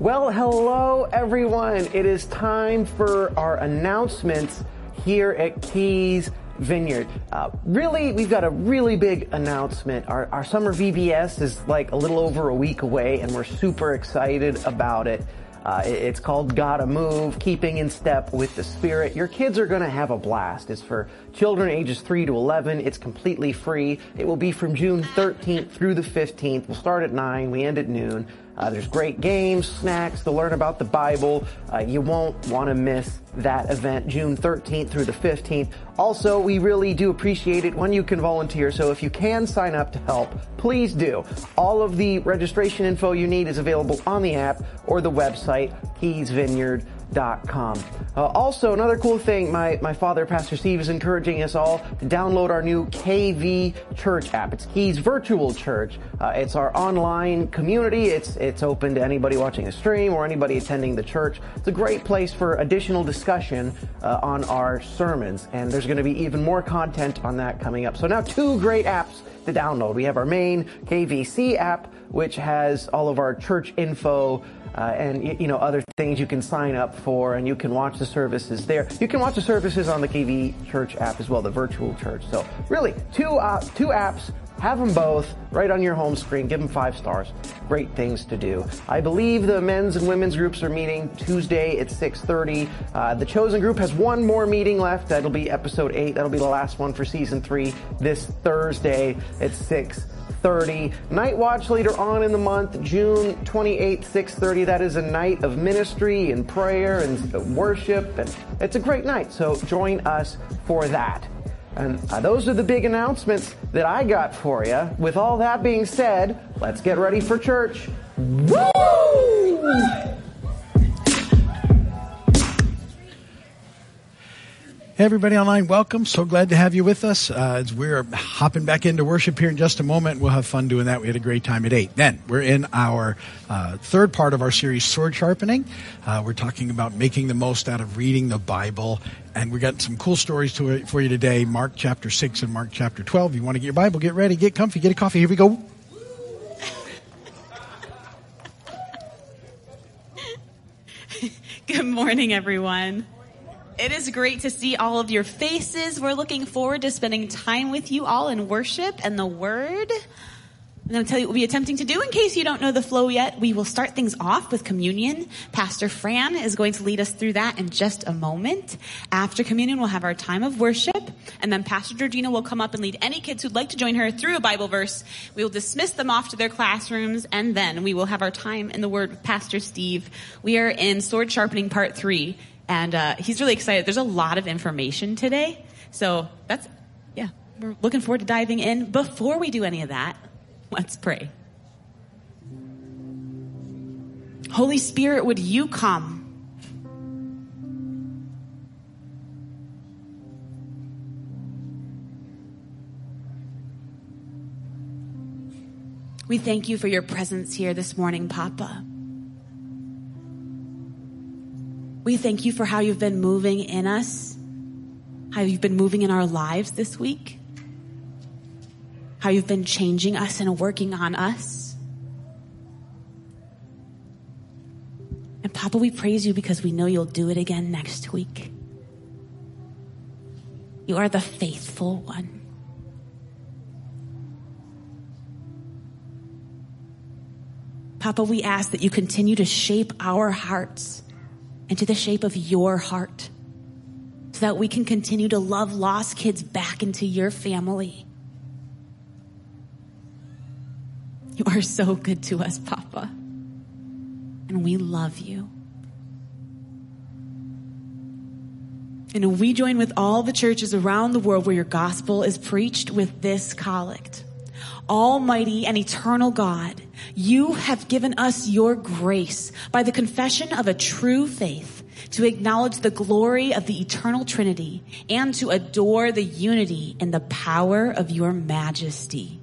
Well, hello everyone. It is time for our announcements here at Keys Vineyard. Uh, really, we've got a really big announcement. Our, our summer VBS is like a little over a week away and we're super excited about it. Uh, it's called Gotta Move, Keeping in Step with the Spirit. Your kids are going to have a blast. It's for children ages 3 to 11. It's completely free. It will be from June 13th through the 15th. We'll start at 9. We end at noon. Uh, there's great games, snacks to learn about the Bible. Uh, you won't want to miss that event June 13th through the 15th. Also, we really do appreciate it when you can volunteer. So if you can sign up to help, please do. All of the registration info you need is available on the app or the website, Keys Vineyard. Uh, also, another cool thing, my, my father, Pastor Steve, is encouraging us all to download our new KV Church app. It's Keys Virtual Church. Uh, it's our online community. It's, it's open to anybody watching the stream or anybody attending the church. It's a great place for additional discussion uh, on our sermons. And there's going to be even more content on that coming up. So now two great apps to download. We have our main KVC app, which has all of our church info, uh, and you know other things you can sign up for, and you can watch the services there. You can watch the services on the KV Church app as well, the virtual church. So really, two uh, two apps. Have them both right on your home screen. Give them five stars. Great things to do. I believe the men's and women's groups are meeting Tuesday at 6:30. Uh, the chosen group has one more meeting left. That'll be episode eight. That'll be the last one for season three this Thursday at 6 6.30. Night Watch later on in the month, June 28th, 6.30. That is a night of ministry and prayer and worship. And it's a great night. So join us for that. And uh, those are the big announcements that I got for you. With all that being said, let's get ready for church. Woo! Hey, everybody online, welcome. So glad to have you with us. Uh, we're hopping back into worship here in just a moment, we'll have fun doing that. We had a great time at 8. Then, we're in our uh, third part of our series, Sword Sharpening. Uh, we're talking about making the most out of reading the Bible. And we got some cool stories to, for you today Mark chapter 6 and Mark chapter 12. You want to get your Bible, get ready, get comfy, get a coffee. Here we go. Good morning, everyone. It is great to see all of your faces. We're looking forward to spending time with you all in worship and the Word. Going to tell you what we'll be attempting to do in case you don't know the flow yet. We will start things off with communion. Pastor Fran is going to lead us through that in just a moment. After communion, we'll have our time of worship, and then Pastor Georgina will come up and lead any kids who'd like to join her through a Bible verse. We will dismiss them off to their classrooms, and then we will have our time in the Word with Pastor Steve. We are in Sword Sharpening Part 3. And uh, he's really excited. There's a lot of information today. So that's, yeah, we're looking forward to diving in. Before we do any of that, let's pray. Holy Spirit, would you come? We thank you for your presence here this morning, Papa. We thank you for how you've been moving in us, how you've been moving in our lives this week, how you've been changing us and working on us. And Papa, we praise you because we know you'll do it again next week. You are the faithful one. Papa, we ask that you continue to shape our hearts into the shape of your heart so that we can continue to love lost kids back into your family. You are so good to us, Papa. And we love you. And we join with all the churches around the world where your gospel is preached with this collect. Almighty and eternal God, you have given us your grace by the confession of a true faith to acknowledge the glory of the eternal Trinity and to adore the unity and the power of your majesty.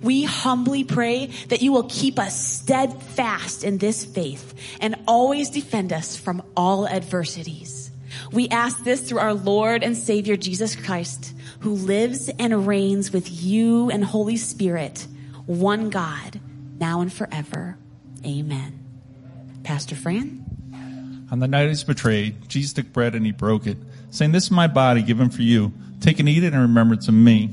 We humbly pray that you will keep us steadfast in this faith and always defend us from all adversities. We ask this through our Lord and Savior Jesus Christ, who lives and reigns with you and Holy Spirit, one God, now and forever. Amen. Pastor Fran. On the night he was betrayed, Jesus took bread and he broke it, saying, This is my body given for you. Take and eat it in remembrance of me.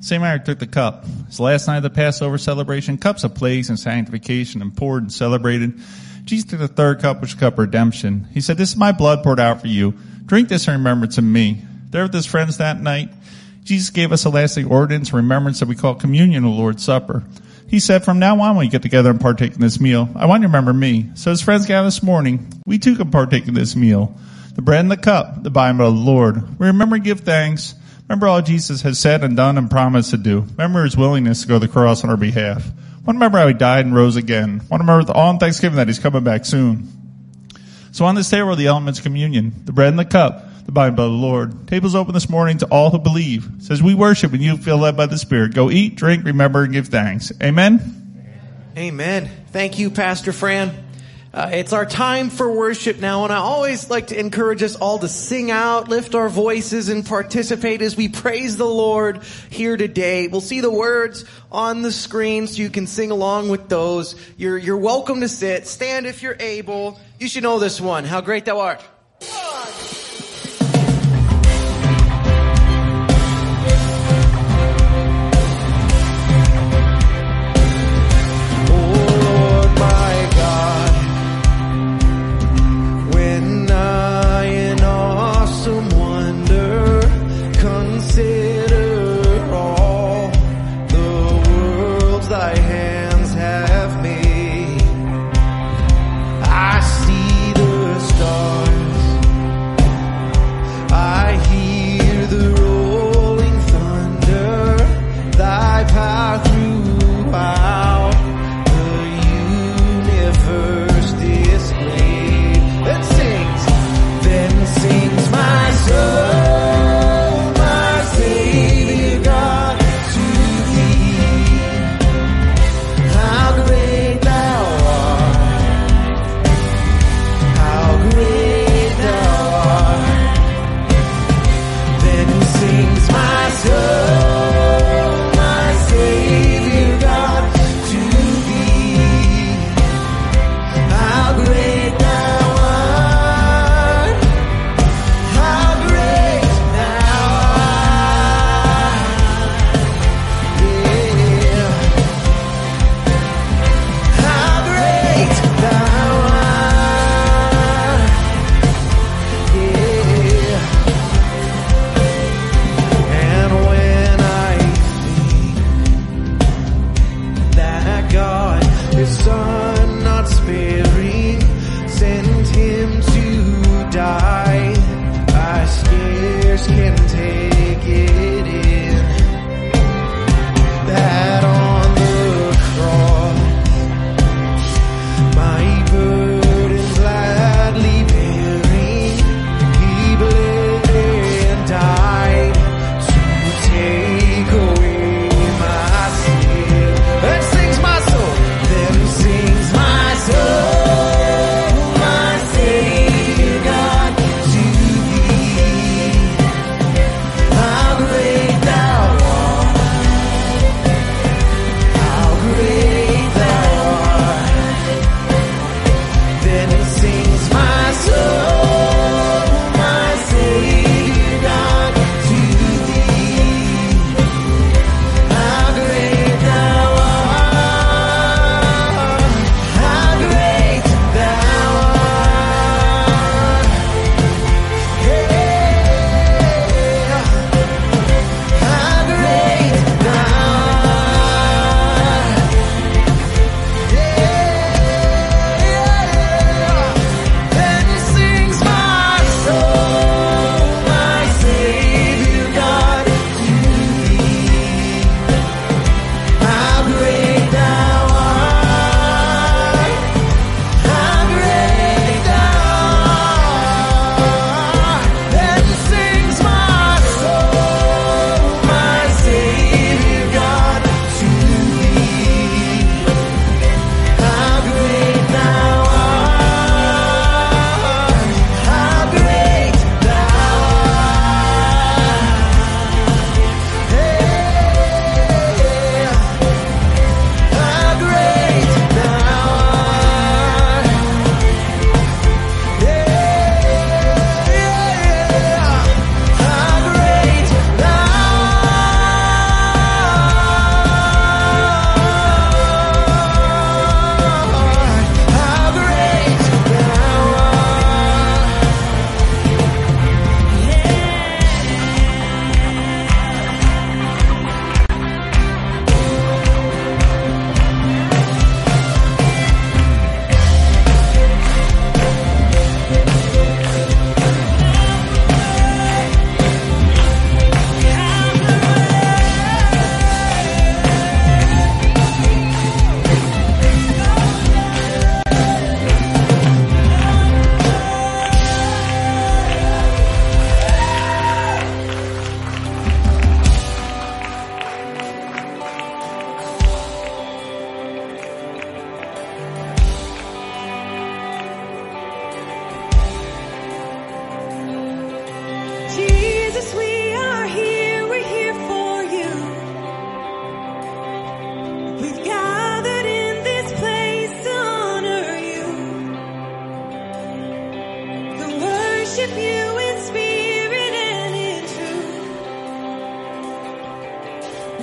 Same took the cup. It's the last night of the Passover celebration, cups of plagues and sanctification and poured and celebrated. Jesus took the third cup, which is cup of redemption. He said, This is my blood poured out for you. Drink this in remembrance of me. There with his friends that night, Jesus gave us a lasting ordinance, remembrance that we call communion, the Lord's Supper. He said, from now on when we get together and partake in this meal, I want you to remember me. So his friends gathered this morning, we too can partake in this meal. The bread and the cup, the body of the Lord. We remember and give thanks. Remember all Jesus has said and done and promised to do. Remember his willingness to go to the cross on our behalf. Want to remember how he died and rose again. Want to remember all on Thanksgiving that he's coming back soon. So on this table are the elements of communion, the bread and the cup, the body by the Lord. Tables open this morning to all who believe. It says we worship and you feel led by the Spirit. Go eat, drink, remember, and give thanks. Amen. Amen. Thank you, Pastor Fran. Uh, it's our time for worship now, and I always like to encourage us all to sing out, lift our voices, and participate as we praise the Lord here today. We'll see the words on the screen so you can sing along with those. You're, you're welcome to sit. Stand if you're able. You should know this one. How great thou art. Oh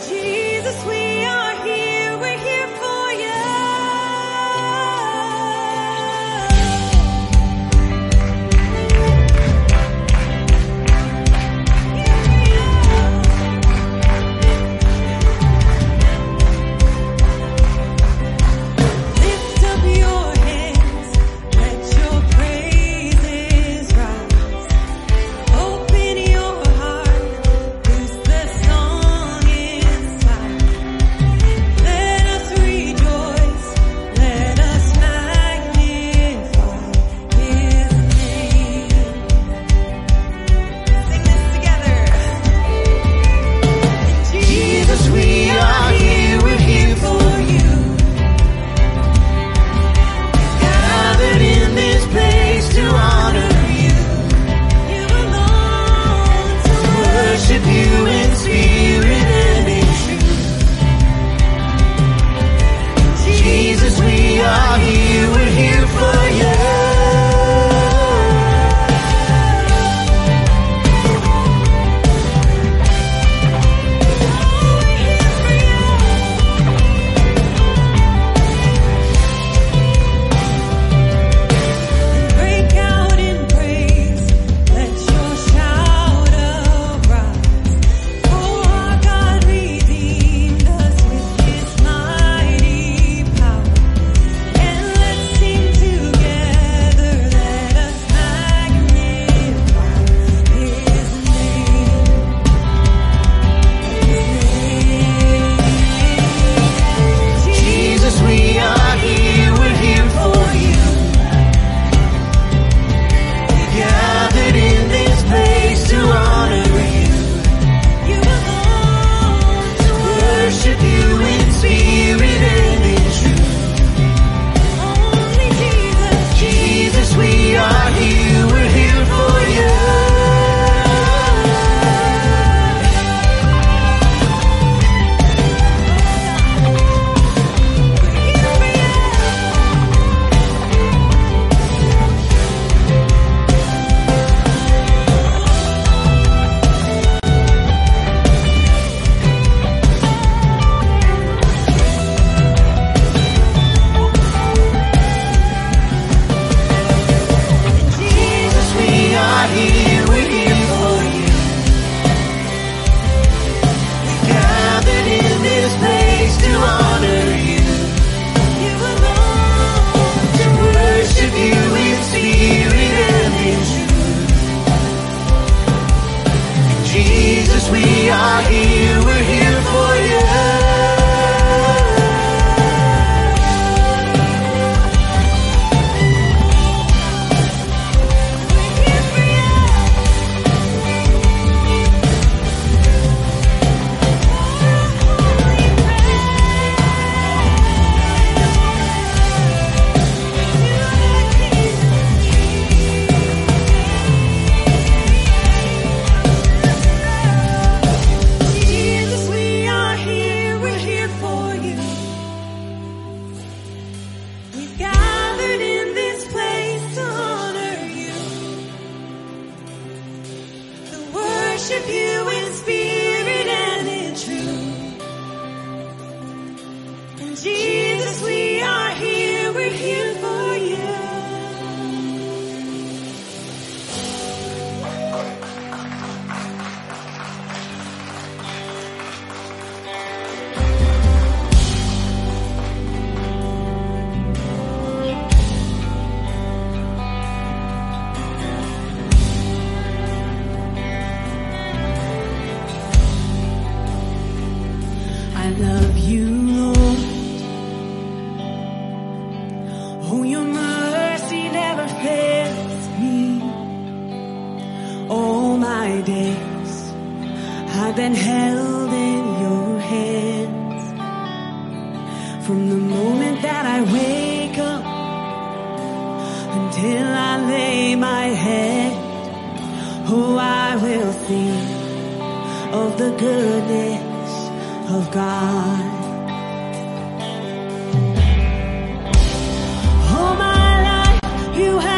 Jesus, we From the moment that I wake up until I lay my head, oh, I will think of the goodness of God. Oh, my life, you have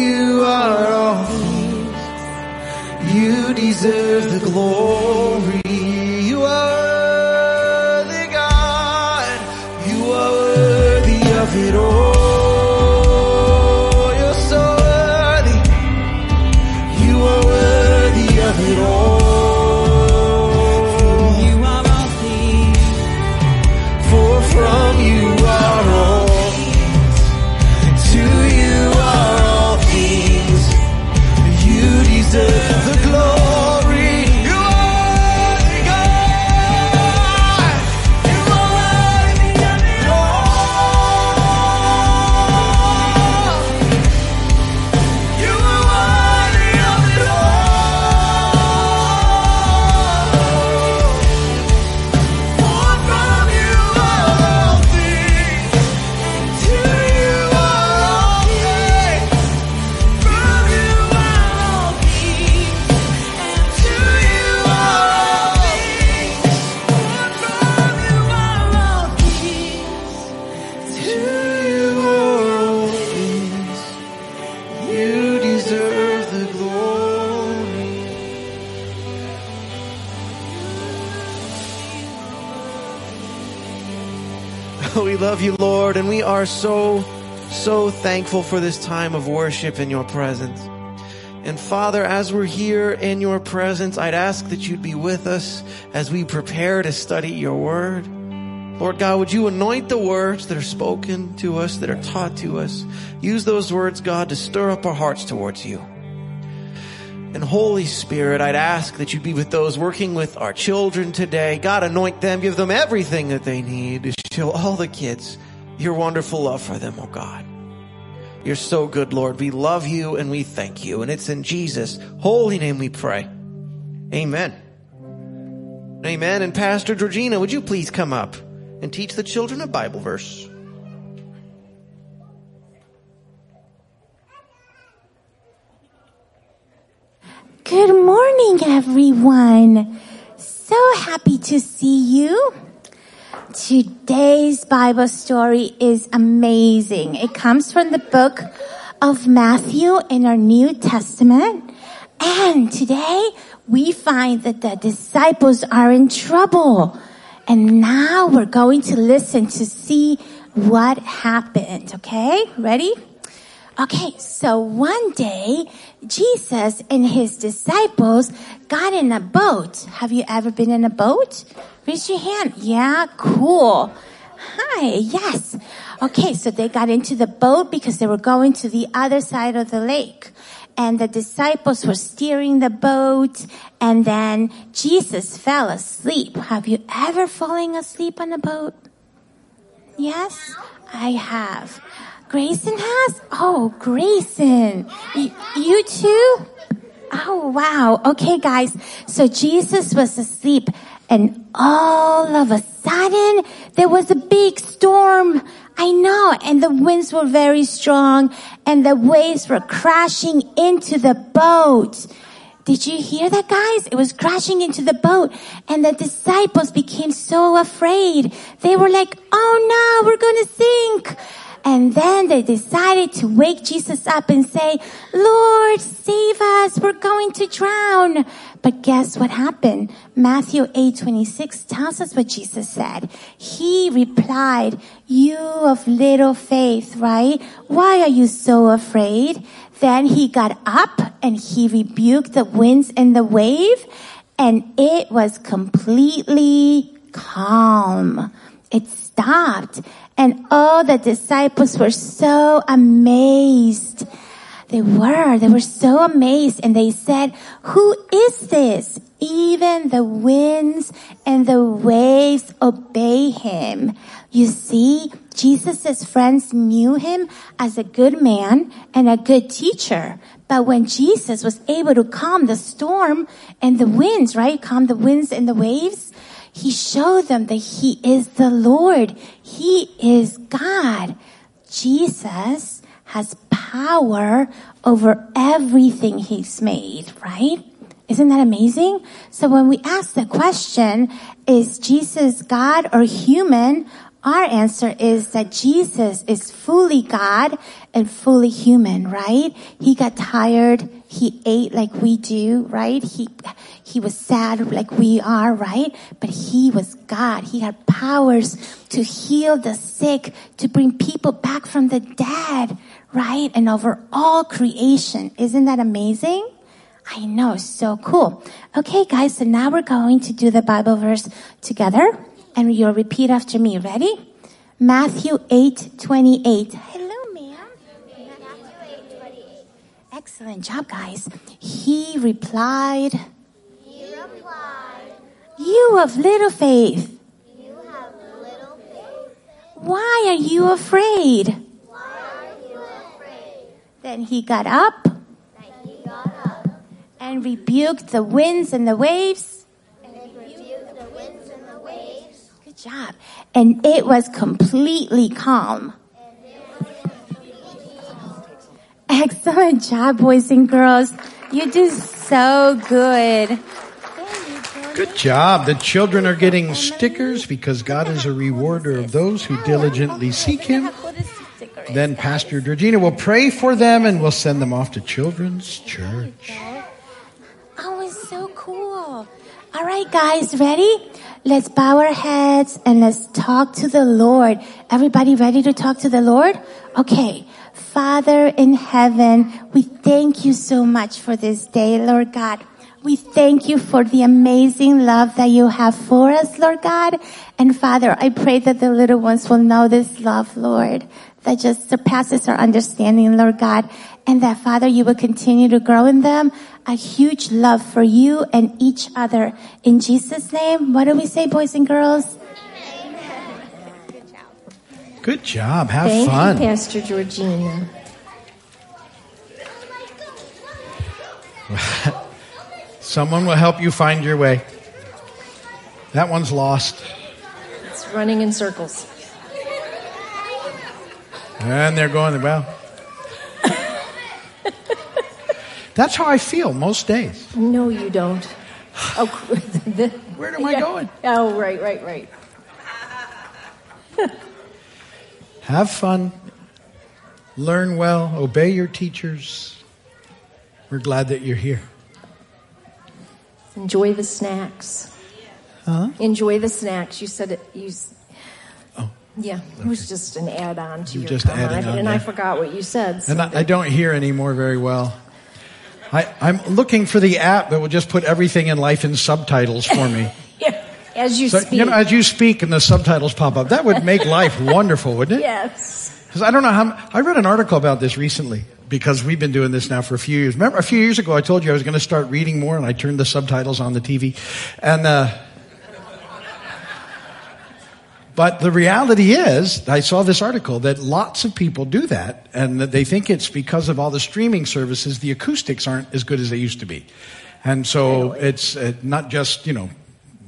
you are all things. You deserve the glory. thankful for this time of worship in your presence. And Father, as we're here in your presence, I'd ask that you'd be with us as we prepare to study your word. Lord God, would you anoint the words that are spoken to us, that are taught to us? Use those words, God, to stir up our hearts towards you. And Holy Spirit, I'd ask that you'd be with those working with our children today. God, anoint them, give them everything that they need to show all the kids your wonderful love for them, oh God. You're so good, Lord. We love you and we thank you. And it's in Jesus' holy name we pray. Amen. Amen. And Pastor Georgina, would you please come up and teach the children a Bible verse? Good morning, everyone. So happy to see you. Today's Bible story is amazing. It comes from the book of Matthew in our New Testament. And today we find that the disciples are in trouble. And now we're going to listen to see what happened. Okay? Ready? Okay, so one day, Jesus and his disciples got in a boat. Have you ever been in a boat? Raise your hand. Yeah, cool. Hi, yes. Okay, so they got into the boat because they were going to the other side of the lake. And the disciples were steering the boat and then Jesus fell asleep. Have you ever fallen asleep on a boat? Yes, I have. Grayson has? Oh, Grayson. Y- you too? Oh, wow. Okay, guys. So Jesus was asleep and all of a sudden there was a big storm. I know. And the winds were very strong and the waves were crashing into the boat. Did you hear that, guys? It was crashing into the boat and the disciples became so afraid. They were like, oh no, we're going to sink. And then they decided to wake Jesus up and say, Lord, save us. We're going to drown. But guess what happened? Matthew 8, 26 tells us what Jesus said. He replied, you of little faith, right? Why are you so afraid? Then he got up and he rebuked the winds and the wave and it was completely calm. It stopped and all the disciples were so amazed. They were, they were so amazed and they said, who is this? Even the winds and the waves obey him. You see, Jesus' friends knew him as a good man and a good teacher. But when Jesus was able to calm the storm and the winds, right? Calm the winds and the waves, he showed them that he is the Lord. He is God. Jesus has power over everything he's made, right? Isn't that amazing? So when we ask the question, is Jesus God or human? Our answer is that Jesus is fully God and fully human, right? He got tired. He ate like we do, right? He, he was sad like we are, right? But he was God. He had powers to heal the sick, to bring people back from the dead, right? And over all creation. Isn't that amazing? I know, so cool. Okay, guys, so now we're going to do the Bible verse together and you'll repeat after me. Ready? Matthew 8, 28. Hello, ma'am. Excellent job, guys. He replied, He replied, You of little faith. You have little faith. Why are you afraid? Why are you afraid? Then he got up and rebuked the winds and the waves. Good job. And it was completely calm. Excellent job, boys and girls. You do so good. Good job. The children are getting stickers because God is a rewarder of those who diligently seek Him. Then Pastor Georgina will pray for them and we'll send them off to Children's Church. Oh, it's so cool. All right, guys, ready? Let's bow our heads and let's talk to the Lord. Everybody ready to talk to the Lord? Okay. Father in heaven, we thank you so much for this day, Lord God. We thank you for the amazing love that you have for us, Lord God. And Father, I pray that the little ones will know this love, Lord, that just surpasses our understanding, Lord God. And that Father, you will continue to grow in them a huge love for you and each other. In Jesus' name, what do we say, boys and girls? Good job. Have Thank fun. you, Pastor Georgina. Someone will help you find your way. That one's lost. It's running in circles. And they're going, well. That's how I feel most days. No, you don't. Oh, the, Where am I yeah. going? Oh, right, right, right. Have fun. Learn well. Obey your teachers. We're glad that you're here. Enjoy the snacks. Huh? Enjoy the snacks. You said it. You. s- oh. Yeah, it was just an add-on to You're your just comment, and I forgot what you said. so And I, I don't hear anymore very well. I, I'm looking for the app that will just put everything in life in subtitles for me. Yeah, as you So, speak. you know, as you speak and the subtitles pop up, that would make life wonderful, wouldn't it? yes. Because I don't know how. I read an article about this recently because we've been doing this now for a few years. Remember, a few years ago, I told you I was going to start reading more, and I turned the subtitles on the TV. And uh, but the reality is, I saw this article that lots of people do that, and that they think it's because of all the streaming services. The acoustics aren't as good as they used to be, and so it's uh, not just you know.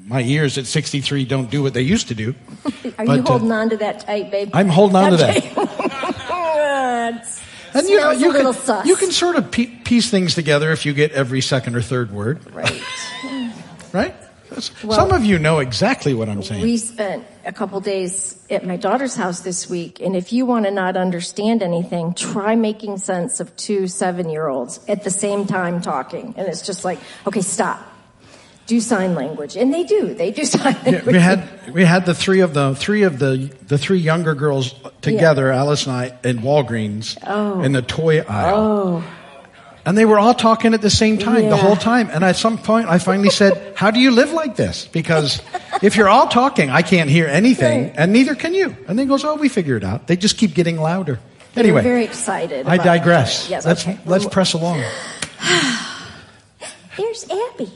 My ears at 63 don't do what they used to do. Are But, you uh, holding on to that tight, babe? I'm holding on to that. And you, Smells you a little can, sus. you can sort of piece things together if you get every second or third word, Right. right? Well- Some of you know exactly what I'm saying. We spent a couple days at my daughter's house this week, and if you want to not understand anything, try making sense of two seven-year-olds at the same time talking, and it's just like, okay, stop. Do sign language, and they do. They do sign Yeah, language. we had we had the three of the three of the the three younger girls together, Alice and I, in Walgreens oh. in the toy aisle, Oh, and they were all talking at the same time the whole time. And at some point, I finally said, "How do you live like this? Because if you're all talking, I can't hear anything, Right. and neither can you." And they goes, "Oh, we figure it out." They just keep getting louder. Anyway, very excited. I digress. Yes, let's okay. let's press along. There's Abby.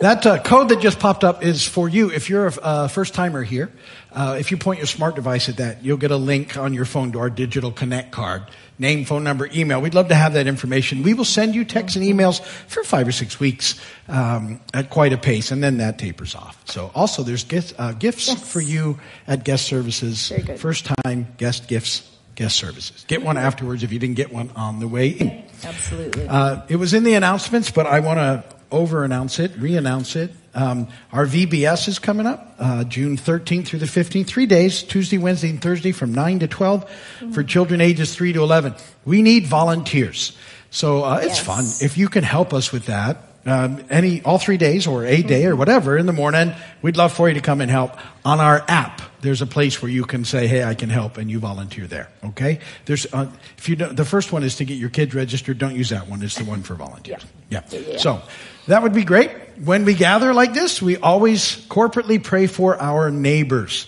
That uh, code that just popped up is for you. If you're a uh, first timer here, uh, if you point your smart device at that, you'll get a link on your phone to our digital connect card. Name, phone number, email. We'd love to have that information. We will send you texts and emails for five or six weeks um, at quite a pace, and then that tapers off. So, also there's gifts, uh, gifts Yes. for you at guest services. Very good. First time guest gifts, guest services. Get one afterwards if you didn't get one on the way in. Absolutely. Uh, it was in the announcements, but I want to over announce it, re announce it. Um, our VBS is coming up uh, June 13th through the 15th, three days, Tuesday, Wednesday, and Thursday from 9 to 12 for children ages 3 to 11. We need volunteers. So uh, it's Yes. fun. If you can help us with that, um, any all three days or a day or whatever in the morning, we'd love for you to come and help. On our app, there's a place where you can say, "Hey, I can help," and you volunteer there. Okay? There's uh, if you don't, the first one is to get your kids registered. Don't use that one. It's the one for volunteers. Yeah, yeah, yeah. So that would be great. When we gather like this, we always corporately pray for our neighbors.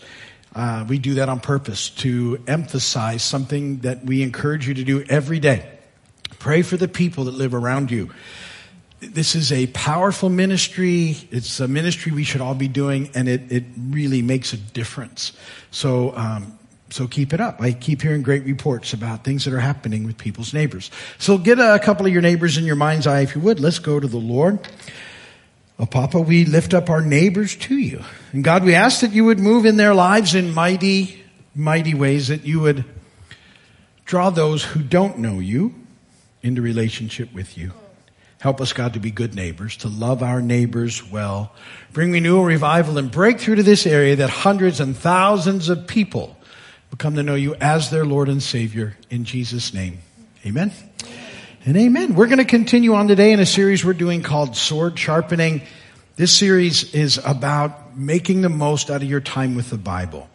Uh, we do that on purpose to emphasize something that we encourage you to do every day. Pray for the people that live around you. This is a powerful ministry. It's a ministry we should all be doing, and it, it really makes a difference. So, um, so keep it up. I keep hearing great reports about things that are happening with people's neighbors. So get a couple of your neighbors in your mind's eye, if you would. Let's go to the Lord. Oh, Papa, we lift up our neighbors to you. And God, we ask that you would move in their lives in mighty, mighty ways, that you would draw those who don't know you into relationship with you. Help us, God, to be good neighbors, to love our neighbors well. Bring renewal, revival, and breakthrough to this area that hundreds and thousands of people will come to know you as their Lord and Savior in Jesus' name. Amen. And amen. We're going to continue on today in a series we're doing called Sword Sharpening. This series is about making the most out of your time with the Bible.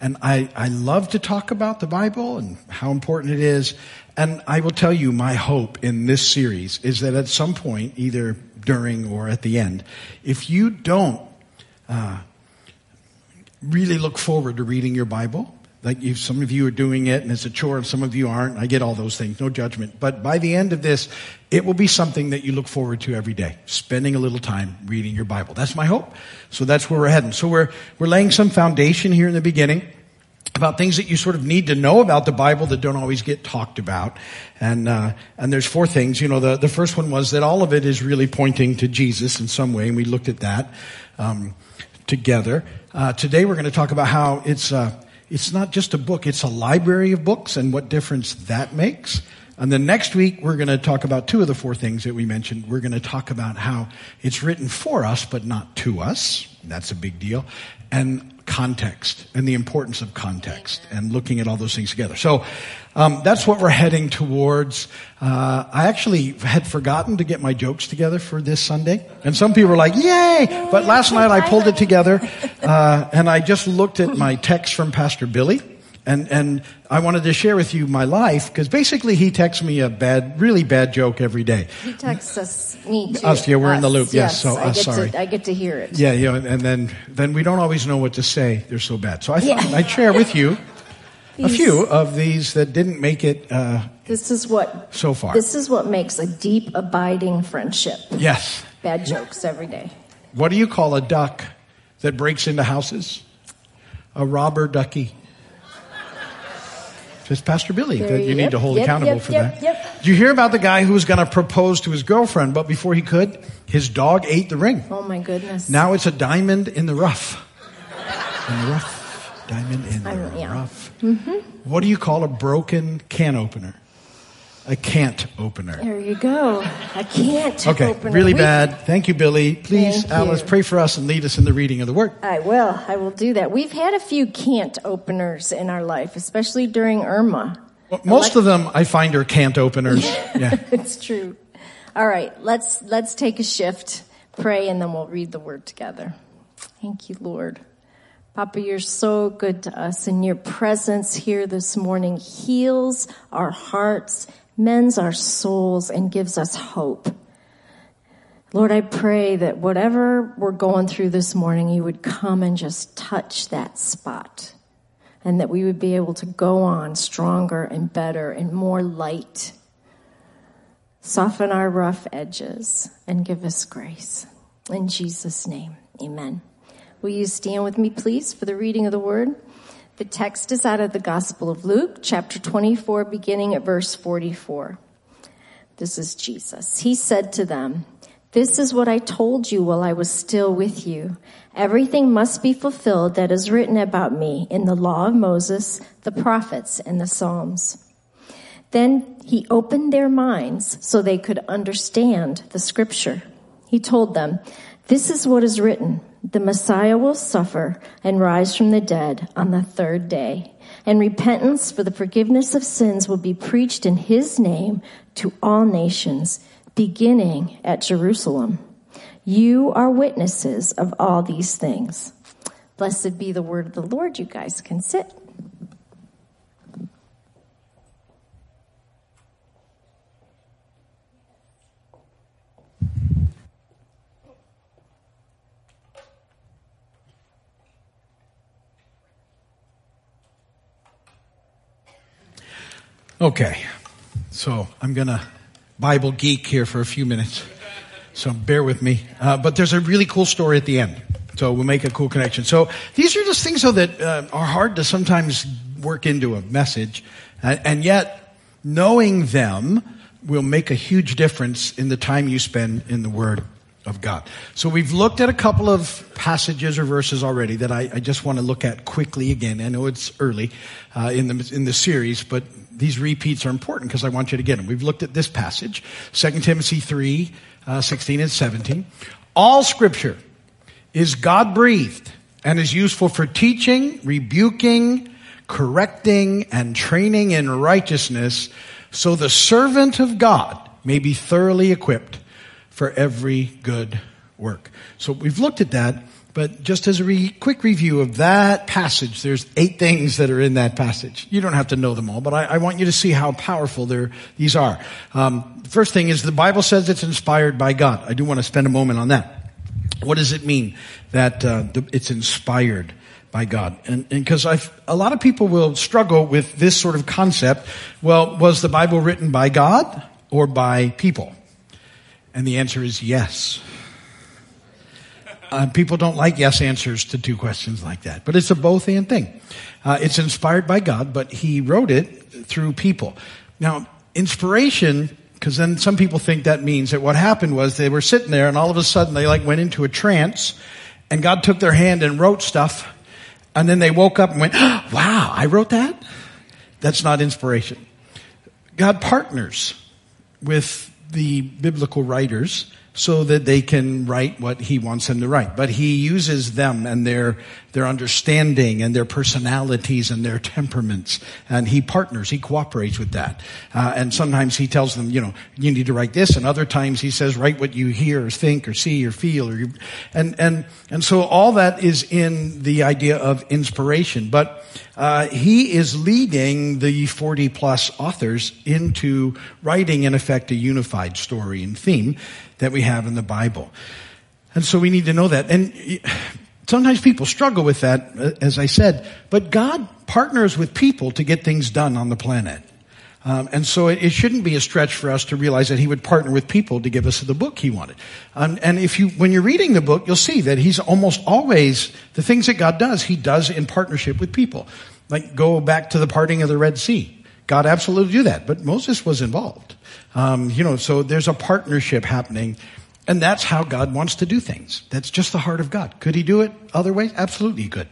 And I, I love to talk about the Bible and how important it is. And I will tell you my hope in this series is that at some point, either during or at the end, if you don't uh, really look forward to reading your Bible, like you, some of you are doing it and it's a chore and some of you aren't. I get all those things, no judgment. But by the end of this, it will be something that you look forward to every day, spending a little time reading your Bible. That's my hope. So that's where we're heading. So we're, we're laying some foundation here in the beginning about things that you sort of need to know about the Bible that don't always get talked about. And, uh, and there's four things. You know, the, the first one was that all of it is really pointing to Jesus in some way, and we looked at that. Um, together. Uh, today we're going to talk about how it's uh, it's not just a book; it's a library of books, and what difference that makes. And then next week we're going to talk about two of the four things that we mentioned. We're going to talk about how it's written for us, but not to us. That's a big deal, and context and the importance of context and looking at all those things together. So um, that's what we're heading towards. Uh, I actually had forgotten to get my jokes together for this Sunday, and some people were like, "Yay!" But last night I pulled it together, uh, and I just looked at my text from Pastor Billy. And, and I wanted to share with you my life because basically he texts me a bad, really bad joke every day. He texts us, me too. Us, yeah, we're in the loop, yes, so, I uh, get sorry. To, I get to hear it. Yeah, yeah, and then, then we don't always know what to say. They're so bad. So I thought Yeah. I'd share with you a few of these that didn't make it, uh, This is what so far. This is what makes a deep, abiding friendship. yes. Bad jokes every day. What do you call a duck that breaks into houses? A robber ducky. Just Pastor Billy There that you- you need to hold yep, accountable yep, for yep, that. yep. Did you hear about the guy who was going to propose to his girlfriend, but before he could, his dog ate the ring? Oh my goodness. Now it's a diamond in the rough. In the rough. Diamond in the rough. Mm-hmm. What do you call a broken can opener? A can't opener. There you go. I can't Okay, open it. really bad. Thank you, Billy. Please, Thank Alice, you. pray for us and lead us in the reading of the word. I will. I will do that. We've had a few can't openers in our life, especially during Irma. Well, Most of them I find are can't openers. Yeah. it's true. All right, let's let's take a shift, pray, and then we'll read the word together. Thank you, Lord. Papa, you're so good to us, and your presence here this morning heals our hearts, mends our souls, and gives us hope. Lord, I pray that whatever we're going through this morning, you would come and just touch that spot. And that we would be able to go on stronger and better and more light. Soften our rough edges and give us grace. In Jesus' name, amen. Will you stand with me, please, for the reading of the word? The text is out of the Gospel of Luke, chapter 24, beginning at verse 44. This is Jesus. He said to them, This is what I told you while I was still with you. Everything must be fulfilled that is written about me in the law of Moses, the prophets, and the Psalms. Then he opened their minds so they could understand the scripture. He told them, This is what is written. The Messiah will suffer and rise from the dead on the third day. And repentance for the forgiveness of sins will be preached in his name to all nations, beginning at Jerusalem. You are witnesses of all these things. Blessed be the word of the Lord. You guys can sit. Okay. So I'm going to Bible geek here for a few minutes. So bear with me. Uh, but there's a really cool story at the end. So we'll make a cool connection. So these are just things though that uh, are hard to sometimes work into a message. And yet knowing them will make a huge difference in the time you spend in the Word of God. So we've looked at a couple of passages or verses already that I, I just want to look at quickly again. I know it's early uh, in the in the series, but these repeats are important because I want you to get them. We've looked at this passage, 2 Timothy 3, uh, 16 and 17. All scripture is God breathed and is useful for teaching, rebuking, correcting, and training in righteousness so the servant of God may be thoroughly equipped for every good work. So we've looked at that, but just as a re- quick review of that passage, there's eight things that are in that passage. You don't have to know them all, but I, I want you to see how powerful these are. Um, first thing is the Bible says it's inspired by God. I do want to spend a moment on that. What does it mean that uh, it's inspired by God? And because a lot of people will struggle with this sort of concept. Well, was the Bible written by God or by people? And the answer is yes. Uh, people don't like yes answers to two questions like that, but it's a both and thing. Uh, it's inspired by God, but He wrote it through people. Now, inspiration, because then some people think that means that what happened was they were sitting there and all of a sudden they like went into a trance and God took their hand and wrote stuff, and then they woke up and went, wow, I wrote that? That's not inspiration. God partners with the biblical writers so that they can write what he wants them to write. But he uses them and their, their understanding and their personalities and their temperaments. And he partners, he cooperates with that. Uh, and sometimes he tells them, you know, you need to write this. And other times he says, write what you hear or think or see or feel or you, and, and, and so all that is in the idea of inspiration. But, uh, he is leading the 40 plus authors into writing, in effect, a unified story and theme that we have in the Bible. And so we need to know that. And sometimes people struggle with that, uh, as I said, but God partners with people to get things done on the planet. Um, and so it, it, shouldn't be a stretch for us to realize that he would partner with people to give us the book he wanted. Um, and if you, when you're reading the book, you'll see that he's almost always the things that God does, he does in partnership with people. Like go back to the parting of the Red Sea. God absolutely do that, but Moses was involved. Um, you know, so there's a partnership happening, and that's how God wants to do things. That's just the heart of God. Could He do it other ways? Absolutely, He could.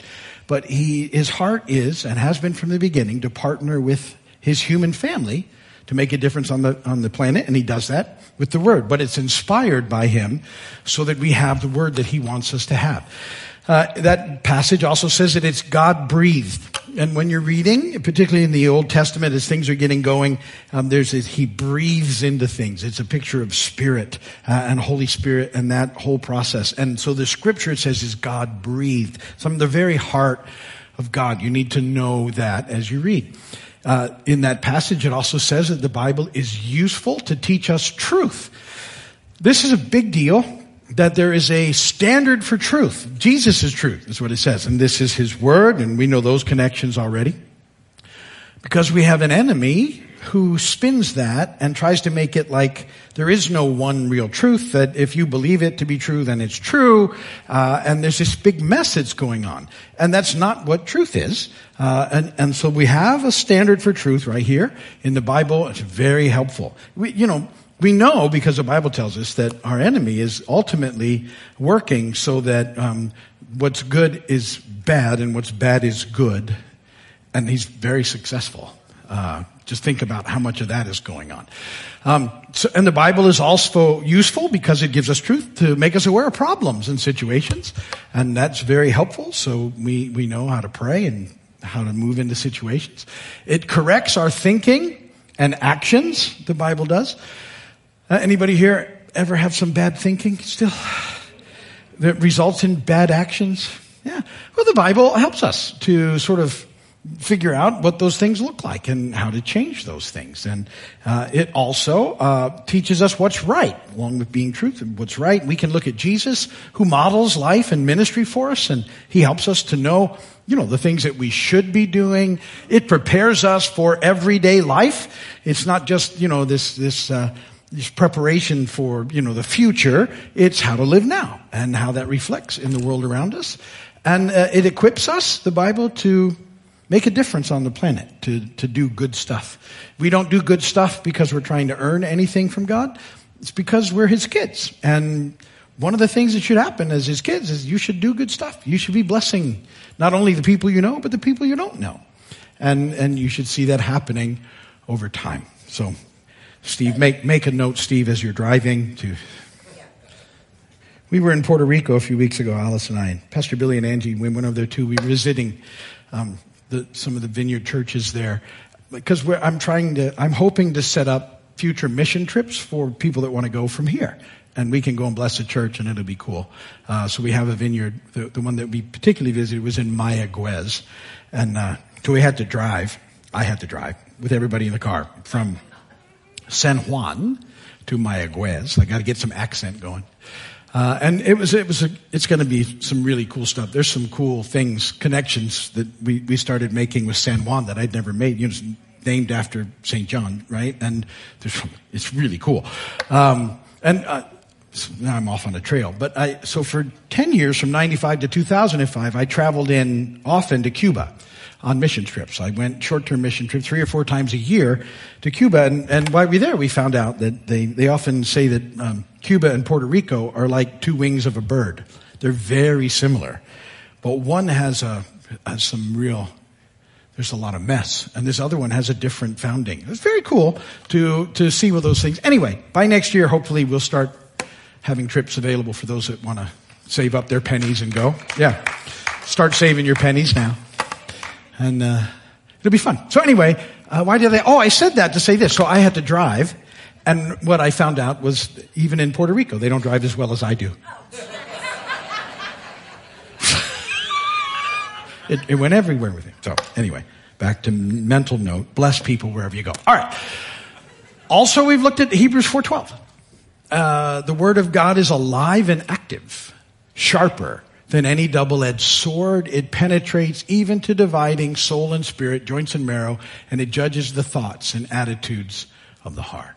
But He, His heart is and has been from the beginning to partner with His human family to make a difference on the on the planet, and He does that with the Word. But it's inspired by Him, so that we have the Word that He wants us to have. Uh, that passage also says that it's God breathed. And when you're reading, particularly in the Old Testament, as things are getting going, um, there's this, He breathes into things. It's a picture of Spirit uh, and Holy Spirit and that whole process. And so the Scripture it says is God breathed. Some of the very heart of God. You need to know that as you read. Uh, in that passage, it also says that the Bible is useful to teach us truth. This is a big deal that there is a standard for truth. Jesus is truth, is what it says. And this is his word, and we know those connections already. Because we have an enemy who spins that and tries to make it like there is no one real truth, that if you believe it to be true, then it's true. Uh, and there's this big mess that's going on. And that's not what truth is. Uh, and, and so we have a standard for truth right here in the Bible. It's very helpful. We, you know, we know because the Bible tells us that our enemy is ultimately working so that um, what's good is bad and what's bad is good, and he's very successful. Uh, just think about how much of that is going on. Um, so, and the Bible is also useful because it gives us truth to make us aware of problems and situations, and that's very helpful. So we we know how to pray and how to move into situations. It corrects our thinking and actions. The Bible does. Uh, anybody here ever have some bad thinking still that results in bad actions? Yeah. Well, the Bible helps us to sort of figure out what those things look like and how to change those things. And uh, it also uh, teaches us what's right, along with being truth and what's right. We can look at Jesus, who models life and ministry for us, and he helps us to know, you know, the things that we should be doing. It prepares us for everyday life. It's not just, you know, this this. Uh, this preparation for, you know, the future. It's how to live now and how that reflects in the world around us. And uh, it equips us, the Bible, to make a difference on the planet, to, to do good stuff. We don't do good stuff because we're trying to earn anything from God. It's because we're His kids. And one of the things that should happen as His kids is you should do good stuff. You should be blessing not only the people you know, but the people you don't know. And, and you should see that happening over time. So Steve, make, make a note, Steve, as you're driving to. We were in Puerto Rico a few weeks ago, Alice and I, Pastor Billy and Angie, we went over there too. We were visiting um, the, some of the vineyard churches there because I'm trying to, I'm hoping to set up future mission trips for people that want to go from here. And we can go and bless the church and it'll be cool. Uh, so we have a vineyard. The, the, one that we particularly visited was in Mayaguez. And uh, so we had to drive. I had to drive with everybody in the car from San Juan to Mayaguez. I got to get some accent going. Uh, and it was, it was, a, it's going to be some really cool stuff. There's some cool things, connections that we, we started making with San Juan that I'd never made. You know, it's named after St. John, right? And there's it's really cool. Um, and, uh, so now I'm off on a trail, but I, so for 10 years from 95 to 2005, I traveled in often to Cuba on mission trips. I went short-term mission trips three or four times a year to Cuba, and, and while we were there, we found out that they, they often say that um, Cuba and Puerto Rico are like two wings of a bird. They're very similar. But one has a, has some real, there's a lot of mess. And this other one has a different founding. It's very cool to, to see what those things. Anyway, by next year, hopefully we'll start having trips available for those that want to save up their pennies and go. Yeah. Start saving your pennies now. And, uh, it'll be fun. So anyway, uh, why did I, oh, I said that to say this. So I had to drive. And what I found out was even in Puerto Rico, they don't drive as well as I do. it, it went everywhere with me. So anyway, back to mental note. Bless people wherever you go. All right. Also, we've looked at Hebrews 4.12. Uh, the word of God is alive and active, sharper than any double-edged sword. It penetrates even to dividing soul and spirit, joints and marrow, and it judges the thoughts and attitudes of the heart.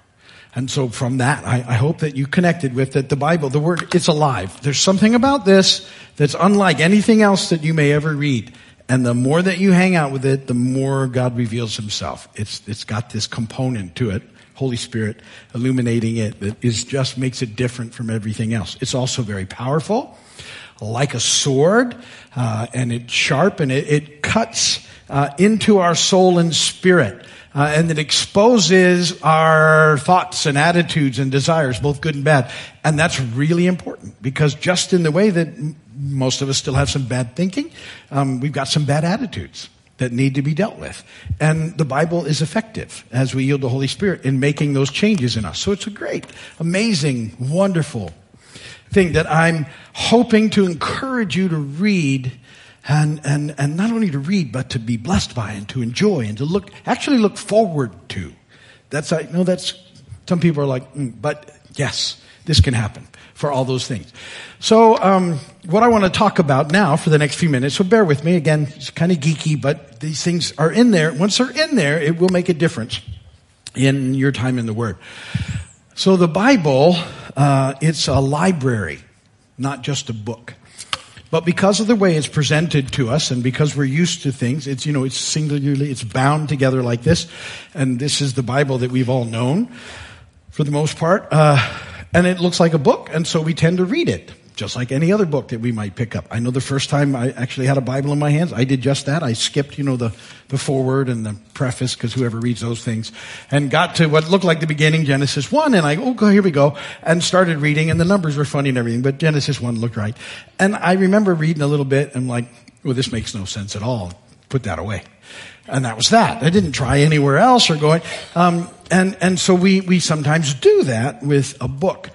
And so from that, I, I, hope that you connected with that the Bible, the word, it's alive. There's something about this that's unlike anything else that you may ever read. And the more that you hang out with it, the more God reveals himself. It's, it's got this component to it. Holy Spirit illuminating it that is just makes it different from everything else. It's also very powerful, like a sword, uh, and it's sharp and it, it cuts uh, into our soul and spirit uh, and it exposes our thoughts and attitudes and desires, both good and bad. And that's really important because just in the way that most of us still have some bad thinking, um, we've got some bad attitudes that need to be dealt with. And the Bible is effective as we yield the Holy Spirit in making those changes in us. So it's a great, amazing, wonderful thing that I'm hoping to encourage you to read and, and, and not only to read, but to be blessed by and to enjoy and to look, actually look forward to. That's, I know that's, some people are like, mm, but yes, this can happen for all those things. So, um, what I want to talk about now for the next few minutes, so bear with me. Again, it's kind of geeky, but these things are in there. Once they're in there, it will make a difference in your time in the Word. So the Bible, uh, it's a library, not just a book. But because of the way it's presented to us and because we're used to things, it's, you know, it's singularly, it's bound together like this. And this is the Bible that we've all known for the most part. Uh, and it looks like a book. And so we tend to read it just like any other book that we might pick up. I know the first time I actually had a Bible in my hands, I did just that. I skipped, you know, the, the foreword and the preface, because whoever reads those things, and got to what looked like the beginning, Genesis 1, and I, oh, here we go, and started reading, and the numbers were funny and everything, but Genesis 1 looked right. And I remember reading a little bit, and like, well, this makes no sense at all. Put that away. And that was that. I didn't try anywhere else or going, um, and, and so we, we sometimes do that with a book.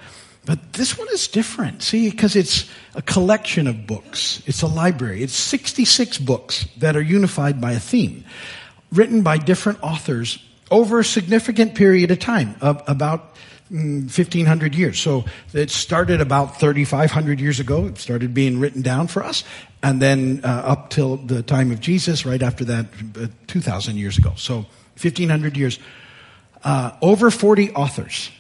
But this one is different. See, because it's a collection of books. It's a library. It's 66 books that are unified by a theme, written by different authors over a significant period of time, of about 1500 mm, years. So it started about 3500 years ago. It started being written down for us. And then uh, up till the time of Jesus, right after that, uh, 2000 years ago. So 1500 years. Uh, over 40 authors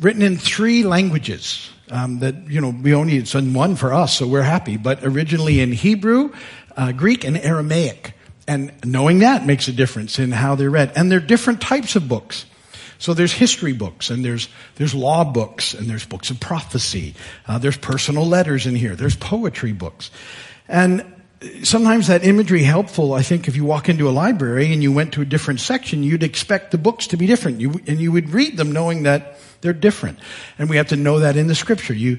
written in three languages. Um, that you know we only it's in one for us, so we're happy. But originally in Hebrew, uh, Greek, and Aramaic, and knowing that makes a difference in how they're read. And they're different types of books. So there's history books, and there's there's law books, and there's books of prophecy. Uh, there's personal letters in here. There's poetry books, and sometimes that imagery helpful. I think if you walk into a library and you went to a different section, you'd expect the books to be different. You, and you would read them knowing that they're different. And we have to know that in the scripture. You,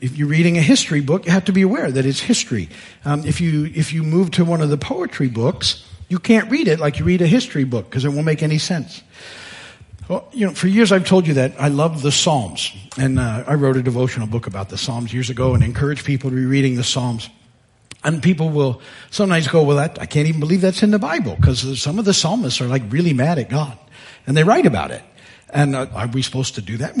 if you're reading a history book, you have to be aware that it's history. Um, if you, if you move to one of the poetry books, you can't read it like you read a history book because it won't make any sense. Well, you know, for years I've told you that I love the Psalms, and uh, I wrote a devotional book about the Psalms years ago, and encourage people to be reading the Psalms. And people will sometimes go, "Well, that, I can't even believe that's in the Bible," because some of the psalmists are like really mad at God, and they write about it. And uh, are we supposed to do that?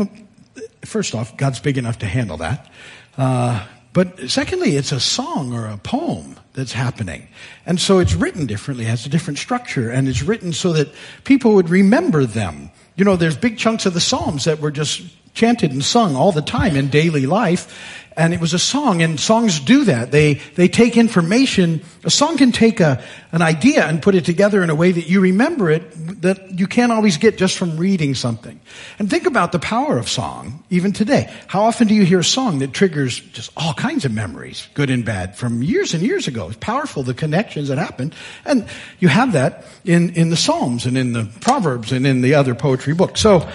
First off, God's big enough to handle that. Uh, but secondly, it's a song or a poem that's happening. And so it's written differently, has a different structure, and it's written so that people would remember them. You know, there's big chunks of the Psalms that were just chanted and sung all the time in daily life. And it was a song, and songs do that. They, they take information. A song can take a, an idea and put it together in a way that you remember it that you can't always get just from reading something. And think about the power of song, even today. How often do you hear a song that triggers just all kinds of memories, good and bad, from years and years ago? It's powerful, the connections that happen. And you have that in, in the Psalms and in the Proverbs and in the other poetry books. So,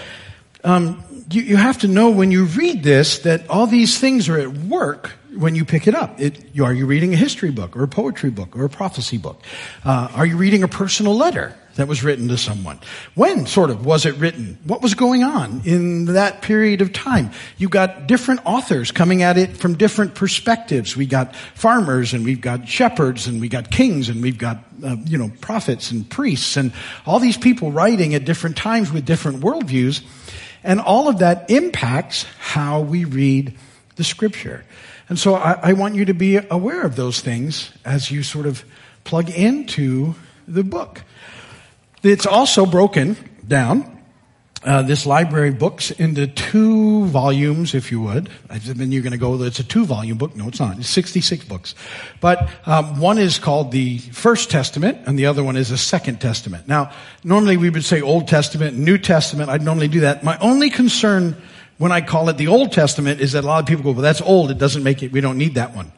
um, you, you have to know when you read this that all these things are at work when you pick it up. It, are you reading a history book or a poetry book or a prophecy book? Uh, are you reading a personal letter that was written to someone? When, sort of, was it written? What was going on in that period of time? You got different authors coming at it from different perspectives. We got farmers and we've got shepherds and we got kings and we've got, uh, you know, prophets and priests and all these people writing at different times with different worldviews. And all of that impacts how we read the scripture. And so I, I, want you to be aware of those things as you sort of plug into the book. It's also broken down uh, this library books into two volumes, if you would. Then you're going to go, it's a two volume book. No, it's not. It's 66 books. But um, one is called the First Testament, and the other one is the Second Testament. Now, normally we would say Old Testament, New Testament. I'd normally do that. My only concern when I call it the Old Testament is that a lot of people go, well, that's old. It doesn't make it, we don't need that one.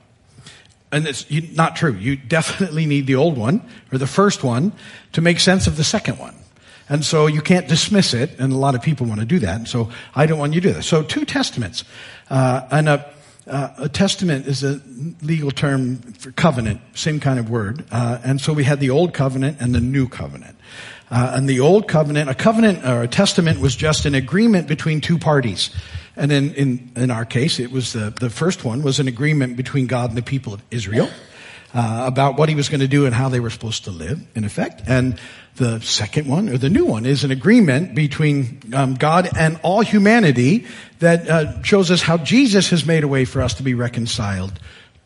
And it's not true. You definitely need the old one, or the first one, to make sense of the second one. And so you can't dismiss it, and a lot of people want to do that. And so I don't want you to do that. So two testaments, uh, and a, uh, a testament is a legal term for covenant, same kind of word. Uh, and so we had the old covenant and the new covenant. Uh, and the old covenant, a covenant or a testament was just an agreement between two parties. And in, in, in our case, it was the, the first one was an agreement between God and the people of Israel. Uh, about what he was going to do and how they were supposed to live, in effect. And the second one, or the new one, is an agreement between um, God and all humanity that uh, shows us how Jesus has made a way for us to be reconciled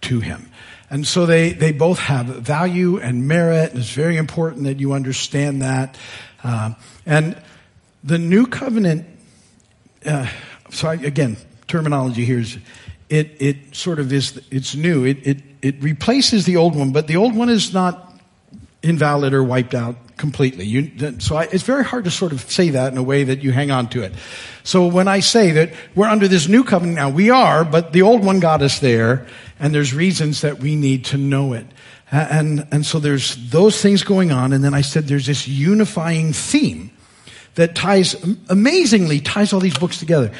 to Him. And so they, they both have value and merit, and it's very important that you understand that. Uh, and the new covenant, uh, so again, terminology here is, it, it sort of is, it's new. It, it, it replaces the old one, but the old one is not invalid or wiped out completely. You, so I, it's very hard to sort of say that in a way that you hang on to it. So when I say that we're under this new covenant now, we are, but the old one got us there, and there's reasons that we need to know it. And, and so there's those things going on, and then I said there's this unifying theme that ties, amazingly ties all these books together.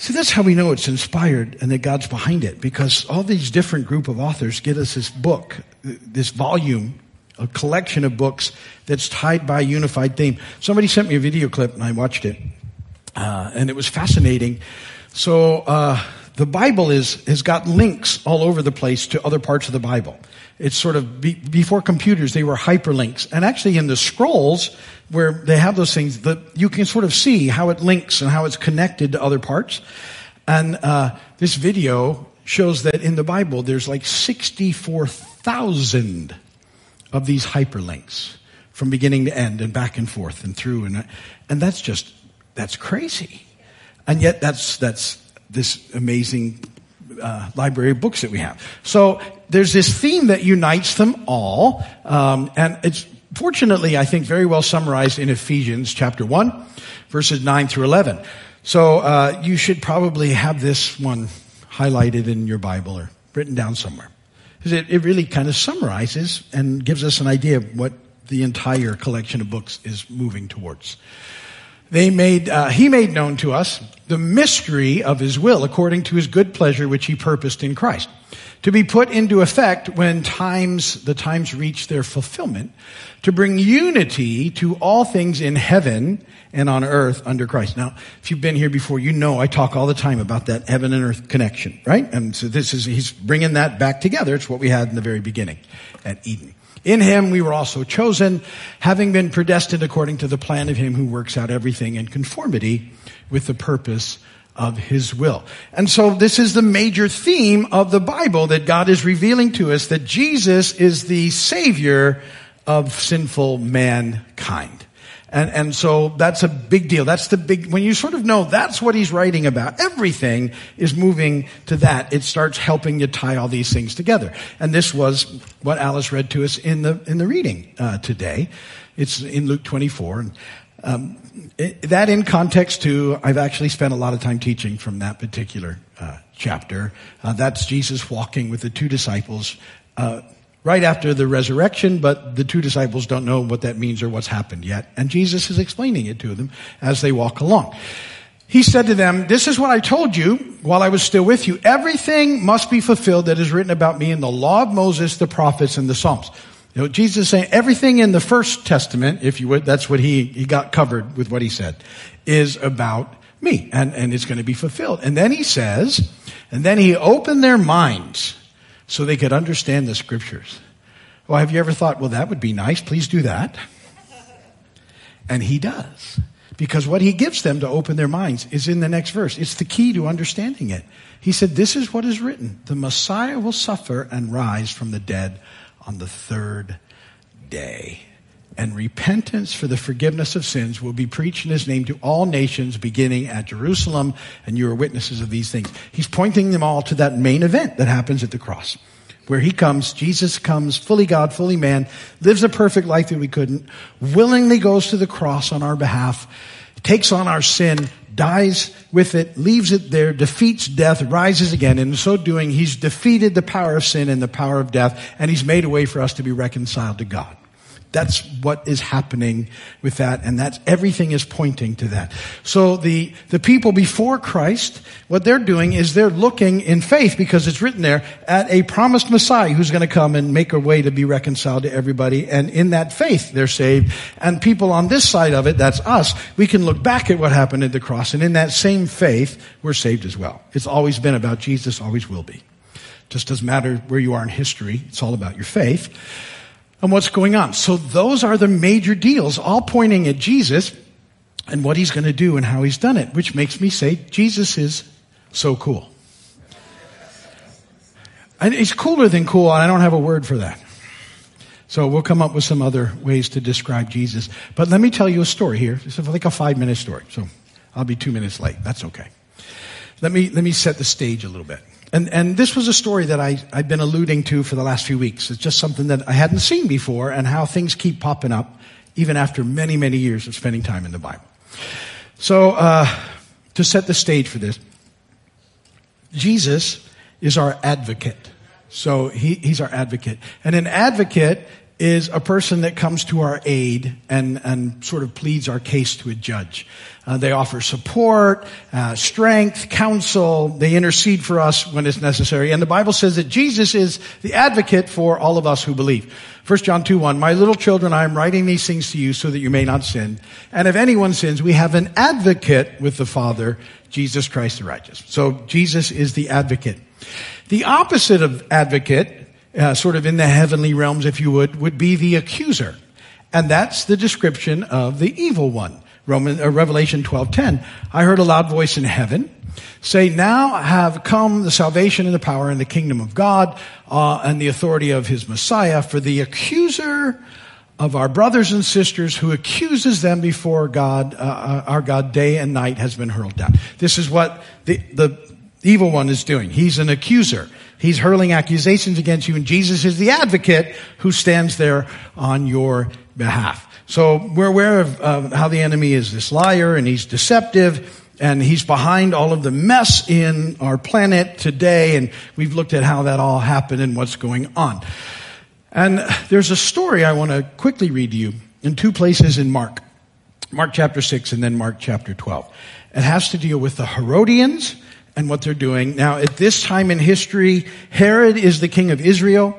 See, that's how we know it's inspired and that God's behind it, because all these different group of authors get us this book, this volume a collection of books that's tied by a unified theme. Somebody sent me a video clip and I watched it, uh, and it was fascinating. So uh, the Bible is has got links all over the place to other parts of the Bible. It's sort of be, before computers, they were hyperlinks, and actually in the scrolls where they have those things, that you can sort of see how it links and how it's connected to other parts. And uh, this video shows that in the Bible, there's like sixty-four thousand of these hyperlinks from beginning to end and back and forth and through. And and that's just that's crazy. And yet that's that's this amazing uh, library of books that we have. So there's this theme that unites them all um, and it's fortunately i think very well summarized in ephesians chapter 1 verses 9 through 11 so uh, you should probably have this one highlighted in your bible or written down somewhere. Because it, it really kind of summarizes and gives us an idea of what the entire collection of books is moving towards. They made, uh, he made known to us the mystery of his will according to his good pleasure which he purposed in Christ to be put into effect when times, the times reach their fulfillment to bring unity to all things in heaven and on earth under Christ. Now, if you've been here before, you know I talk all the time about that heaven and earth connection, right? And so this is, he's bringing that back together. It's what we had in the very beginning at Eden. In him we were also chosen, having been predestined according to the plan of him who works out everything in conformity with the purpose of his will. And so this is the major theme of the Bible that God is revealing to us that Jesus is the savior of sinful mankind. And, and so that's a big deal. That's the big, when you sort of know that's what he's writing about, everything is moving to that. It starts helping you tie all these things together. And this was what Alice read to us in the, in the reading, uh, today. It's in Luke 24. And, um, it, that in context too, I've actually spent a lot of time teaching from that particular, uh, chapter. Uh, that's Jesus walking with the two disciples, uh, right after the resurrection, but the two disciples don't know what that means or what's happened yet. And Jesus is explaining it to them as they walk along. He said to them, this is what I told you while I was still with you. Everything must be fulfilled that is written about me in the law of Moses, the prophets, and the Psalms. You know, Jesus is saying everything in the first testament, if you would, that's what he, he got covered with what he said, is about me and, and it's going to be fulfilled. And then he says, and then he opened their minds so they could understand the scriptures. Well, have you ever thought, well, that would be nice. Please do that. And he does. Because what he gives them to open their minds is in the next verse. It's the key to understanding it. He said, this is what is written. The Messiah will suffer and rise from the dead on the third day. And repentance for the forgiveness of sins will be preached in his name to all nations beginning at Jerusalem. And you are witnesses of these things. He's pointing them all to that main event that happens at the cross where he comes, Jesus comes, fully God, fully man, lives a perfect life that we couldn't, willingly goes to the cross on our behalf, takes on our sin, dies with it, leaves it there, defeats death, rises again, and in so doing, he's defeated the power of sin and the power of death, and he's made a way for us to be reconciled to God. That's what is happening with that, and that's everything is pointing to that. So the the people before Christ, what they're doing is they're looking in faith because it's written there at a promised Messiah who's going to come and make a way to be reconciled to everybody, and in that faith they're saved. And people on this side of it, that's us, we can look back at what happened at the cross, and in that same faith, we're saved as well. It's always been about Jesus, always will be. Just doesn't matter where you are in history; it's all about your faith and what's going on. So those are the major deals, all pointing at Jesus and what he's going to do and how he's done it, which makes me say Jesus is so cool. And he's cooler than cool, and I don't have a word for that. So we'll come up with some other ways to describe Jesus. But let me tell you a story here. It's like a five minute story. So I'll be two minutes late. That's okay. Let me, let me set the stage a little bit. And, and this was a story that I, I've been alluding to for the last few weeks. It's just something that I hadn't seen before and how things keep popping up even after many, many years of spending time in the Bible. So, uh, to set the stage for this, Jesus is our advocate. So he, he's our advocate. And an advocate is a person that comes to our aid and, and sort of pleads our case to a judge. Uh, they offer support, uh, strength, counsel. They intercede for us when it's necessary. And the Bible says that Jesus is the advocate for all of us who believe. 1 John 2 1, My little children, I am writing these things to you so that you may not sin. And if anyone sins, we have an advocate with the Father, Jesus Christ the righteous. So Jesus is the advocate. The opposite of advocate, uh, sort of in the heavenly realms, if you would, would be the accuser. And that's the description of the evil one. Roman, uh, Revelation 12:10. I heard a loud voice in heaven say, "Now have come the salvation and the power and the kingdom of God uh, and the authority of His Messiah. For the accuser of our brothers and sisters who accuses them before God, uh, uh our God, day and night, has been hurled down." This is what the the evil one is doing. He's an accuser. He's hurling accusations against you, and Jesus is the advocate who stands there on your behalf. So we're aware of how the enemy is this liar and he's deceptive and he's behind all of the mess in our planet today. And we've looked at how that all happened and what's going on. And there's a story I want to quickly read to you in two places in Mark. Mark chapter 6 and then Mark chapter 12. It has to deal with the Herodians and what they're doing. Now, at this time in history, Herod is the king of Israel.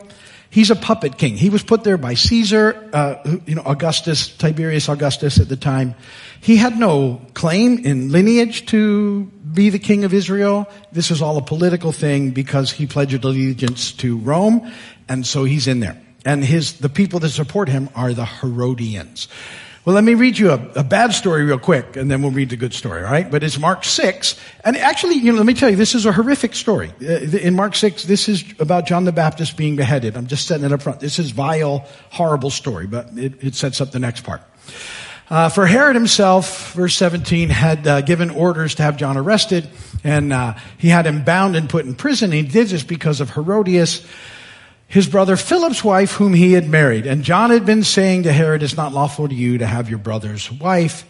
He's a puppet king. He was put there by Caesar, uh, you know, Augustus, Tiberius Augustus at the time. He had no claim in lineage to be the king of Israel. This is all a political thing because he pledged allegiance to Rome, and so he's in there. And his, the people that support him are the Herodians. Well, let me read you a, a, bad story real quick, and then we'll read the good story, all right? But it's Mark 6. And actually, you know, let me tell you, this is a horrific story. Uh, in Mark 6, this is about John the Baptist being beheaded. I'm just setting it up front. This is vile, horrible story, but it, it sets up the next part. Uh, for Herod himself, verse 17, had uh, given orders to have John arrested, and uh, he had him bound and put in prison. He did this because of Herodias, his brother Philip's wife, whom he had married. And John had been saying to Herod, It's not lawful to you to have your brother's wife.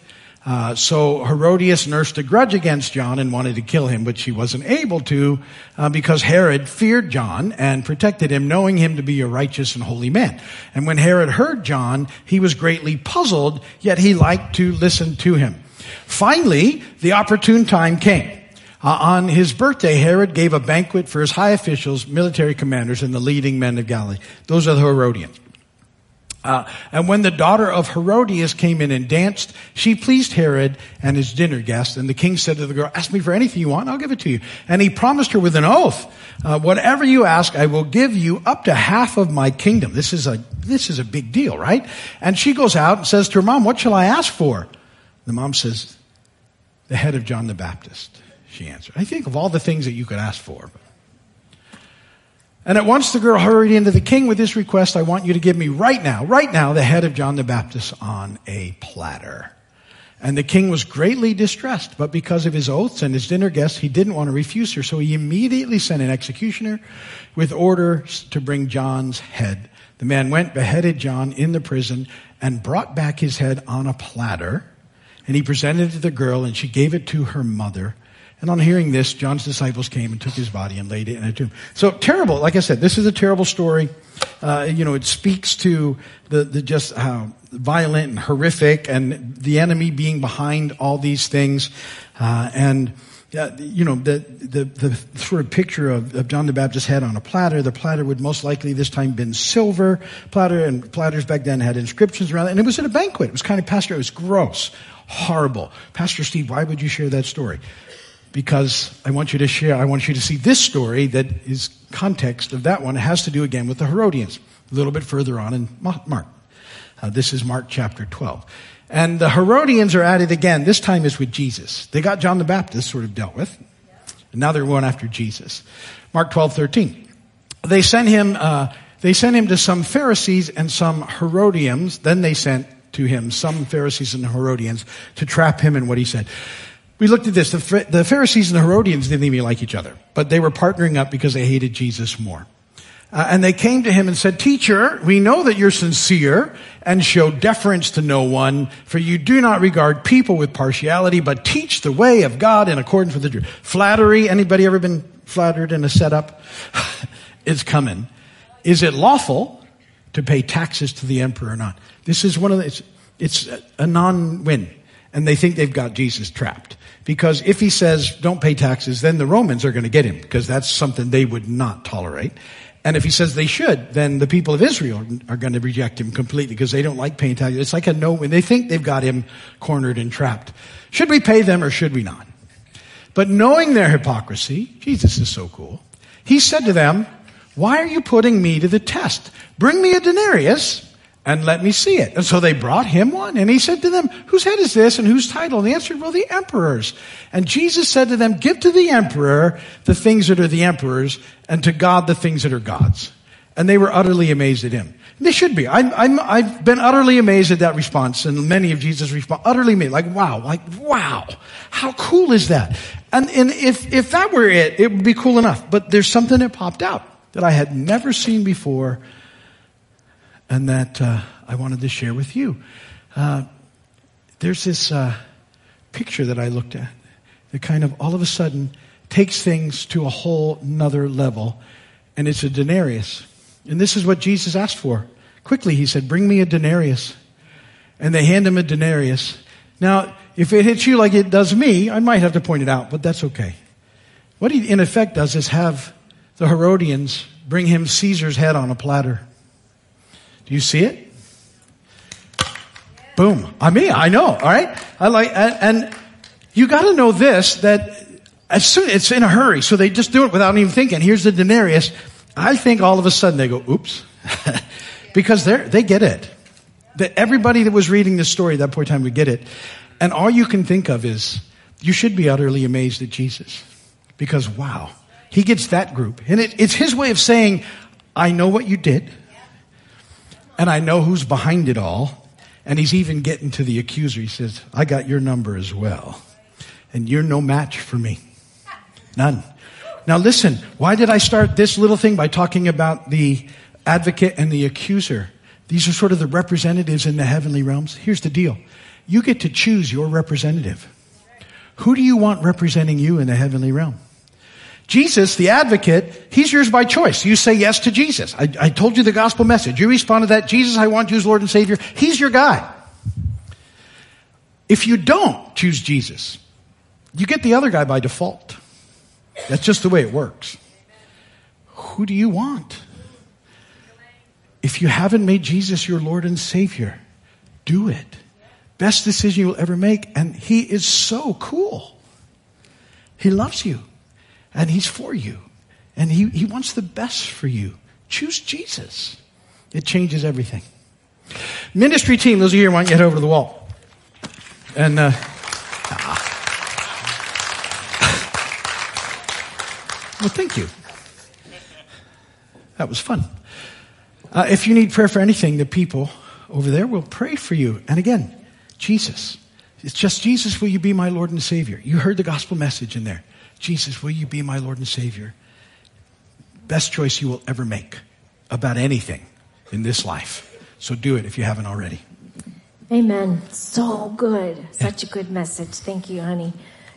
Uh, so Herodias nursed a grudge against John and wanted to kill him, but she wasn't able to uh, because Herod feared John and protected him, knowing him to be a righteous and holy man. And when Herod heard John, he was greatly puzzled, yet he liked to listen to him. Finally, the opportune time came. Uh, on his birthday, Herod gave a banquet for his high officials, military commanders, and the leading men of Galilee. Those are the Herodians. Uh, and when the daughter of Herodias came in and danced, she pleased Herod and his dinner guests. And the king said to the girl, ask me for anything you want, I'll give it to you. And he promised her with an oath, uh, whatever you ask, I will give you up to half of my kingdom. This is a, this is a big deal, right? And she goes out and says to her mom, what shall I ask for? The mom says, the head of John the Baptist, she answered. I think of all the things that you could ask for. And at once the girl hurried into the king with this request, I want you to give me right now, right now, the head of John the Baptist on a platter. And the king was greatly distressed, but because of his oaths and his dinner guests, he didn't want to refuse her. So he immediately sent an executioner with orders to bring John's head. The man went, beheaded John in the prison, and brought back his head on a platter. And he presented it to the girl, and she gave it to her mother. And on hearing this, John's disciples came and took his body and laid it in a tomb. So terrible. Like I said, this is a terrible story. Uh, you know, it speaks to the, the just how violent and horrific and the enemy being behind all these things. Uh, and, uh, you know, the, the, the sort of picture of, of John the Baptist's head on a platter. The platter would most likely this time been silver platter and platters back then had inscriptions around it. And it was at a banquet. It was kind of pastor. It was gross, horrible. Pastor Steve, why would you share that story? Because I want you to share, I want you to see this story that is context of that one. It has to do again with the Herodians, a little bit further on in Mark. Uh, this is Mark chapter 12. And the Herodians are at it again. This time is with Jesus. They got John the Baptist sort of dealt with. And now they're going after Jesus. Mark 12, 13. They sent him, uh, they sent him to some Pharisees and some Herodians. Then they sent to him some Pharisees and Herodians to trap him in what he said. We looked at this. The, the Pharisees and the Herodians didn't even like each other, but they were partnering up because they hated Jesus more. Uh, and they came to him and said, Teacher, we know that you're sincere and show deference to no one, for you do not regard people with partiality, but teach the way of God in accordance with the truth. Flattery, anybody ever been flattered in a setup? it's coming. Is it lawful to pay taxes to the emperor or not? This is one of the, it's, it's a non-win. And they think they've got Jesus trapped. Because if he says, don't pay taxes, then the Romans are going to get him, because that's something they would not tolerate. And if he says they should, then the people of Israel are going to reject him completely because they don't like paying taxes. It's like a no, when they think they've got him cornered and trapped. Should we pay them or should we not? But knowing their hypocrisy, Jesus is so cool. He said to them, why are you putting me to the test? Bring me a denarius and let me see it. And so they brought him one, and he said to them, whose head is this and whose title? And they answered, well, the emperor's. And Jesus said to them, give to the emperor the things that are the emperor's, and to God the things that are God's. And they were utterly amazed at him. And they should be. i have been utterly amazed at that response, and many of Jesus' response, utterly amazed. Like, wow, like, wow. How cool is that? And, and if, if that were it, it would be cool enough. But there's something that popped out that I had never seen before and that uh, I wanted to share with you. Uh, there's this uh, picture that I looked at that kind of all of a sudden takes things to a whole nother level, and it's a denarius. And this is what Jesus asked for. Quickly, he said, Bring me a denarius. And they hand him a denarius. Now, if it hits you like it does me, I might have to point it out, but that's okay. What he in effect does is have the Herodians bring him Caesar's head on a platter. You see it? Boom. I mean, I know, alright? I like, and, and you gotta know this, that as soon, it's in a hurry, so they just do it without even thinking. Here's the denarius. I think all of a sudden they go, oops. because they they get it. That everybody that was reading this story at that point in time would get it. And all you can think of is, you should be utterly amazed at Jesus. Because wow, he gets that group. And it, it's his way of saying, I know what you did and I know who's behind it all, And he's even getting to the accuser. He says, I got your number as well. And you're no match for me. None. Now listen, why did I start this little thing by talking about the advocate and the accuser? These are sort of the representatives in the heavenly realms. Here's the deal. You get to choose your representative. Who do you want representing you in the heavenly realm? Jesus, the advocate, he's yours by choice. You say yes to Jesus. I, I told you the gospel message. You respond to that. Jesus, I want you as Lord and Savior. He's your guy. If you don't choose Jesus, you get the other guy by default. That's just the way it works. Who do you want? If you haven't made Jesus your Lord and Savior, do it. Best decision you'll ever make. And He is so cool. He loves you and He's for you. And He, he wants the best for you. Choose Jesus. It changes everything. Ministry team, those of you here, why don't head over to the wall? And, uh, well, thank you. That was fun. Uh, if you need prayer for anything, the people over there will pray for you. And again, Jesus. It's just Jesus, will you be my Lord and Savior? You heard the gospel message in there. Jesus, will you be my Lord and Savior? Best choice you will ever make about anything in this life. So do it if you haven't already. Amen. So good. Such a good message. Thank you, honey.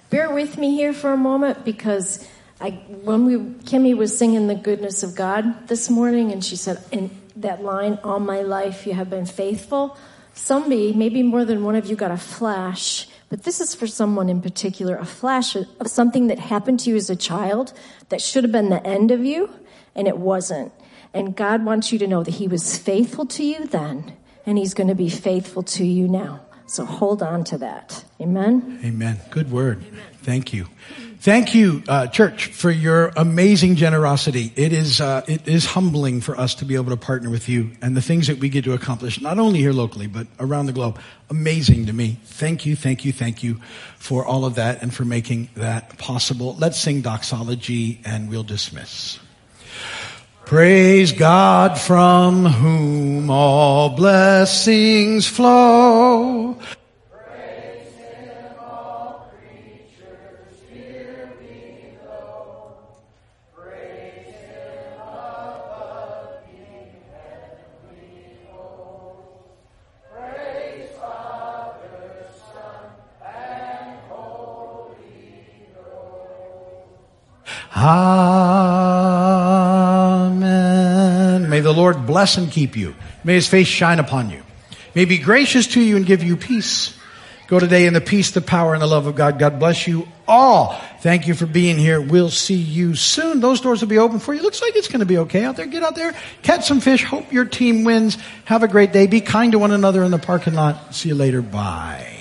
Bear with me here for a moment because I, when we, Kimmy was singing the goodness of God this morning and she said in that line, all my life you have been faithful. Somebody, maybe more than one of you got a flash, but this is for someone in particular, a flash of something that happened to you as a child that should have been the end of you and it wasn't. And God wants you to know that He was faithful to you then, and He's going to be faithful to you now. So hold on to that. Amen. Amen. Good word. Thank you. Thank you, uh, church, for your amazing generosity. It is uh, it is humbling for us to be able to partner with you and the things that we get to accomplish, not only here locally but around the globe. Amazing to me. Thank you, thank you, thank you for all of that and for making that possible. Let's sing doxology and we'll dismiss. Praise God from whom all blessings flow. Amen. May the Lord bless and keep you. May his face shine upon you. May he be gracious to you and give you peace. Go today in the peace, the power, and the love of God. God bless you all. Thank you for being here. We'll see you soon. Those doors will be open for you. Looks like it's going to be okay out there. Get out there, catch some fish. Hope your team wins. Have a great day. Be kind to one another in the parking lot. See you later. Bye.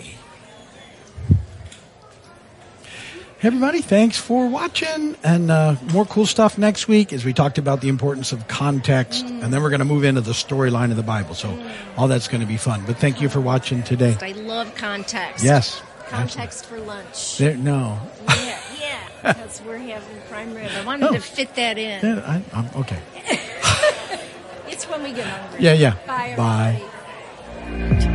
Everybody, thanks for watching. And uh, more cool stuff next week as we talked about the importance of context. And then we're going to move into the storyline of the Bible. So all that's going to be fun. But thank you for watching today. I love context. Yes. Context for lunch. There, no. Yeah, yeah. Because we're having prime rib. I wanted Oh. to fit that in. There, I, I'm, okay. It's when we get hungry. Yeah, yeah. Bye, Bye.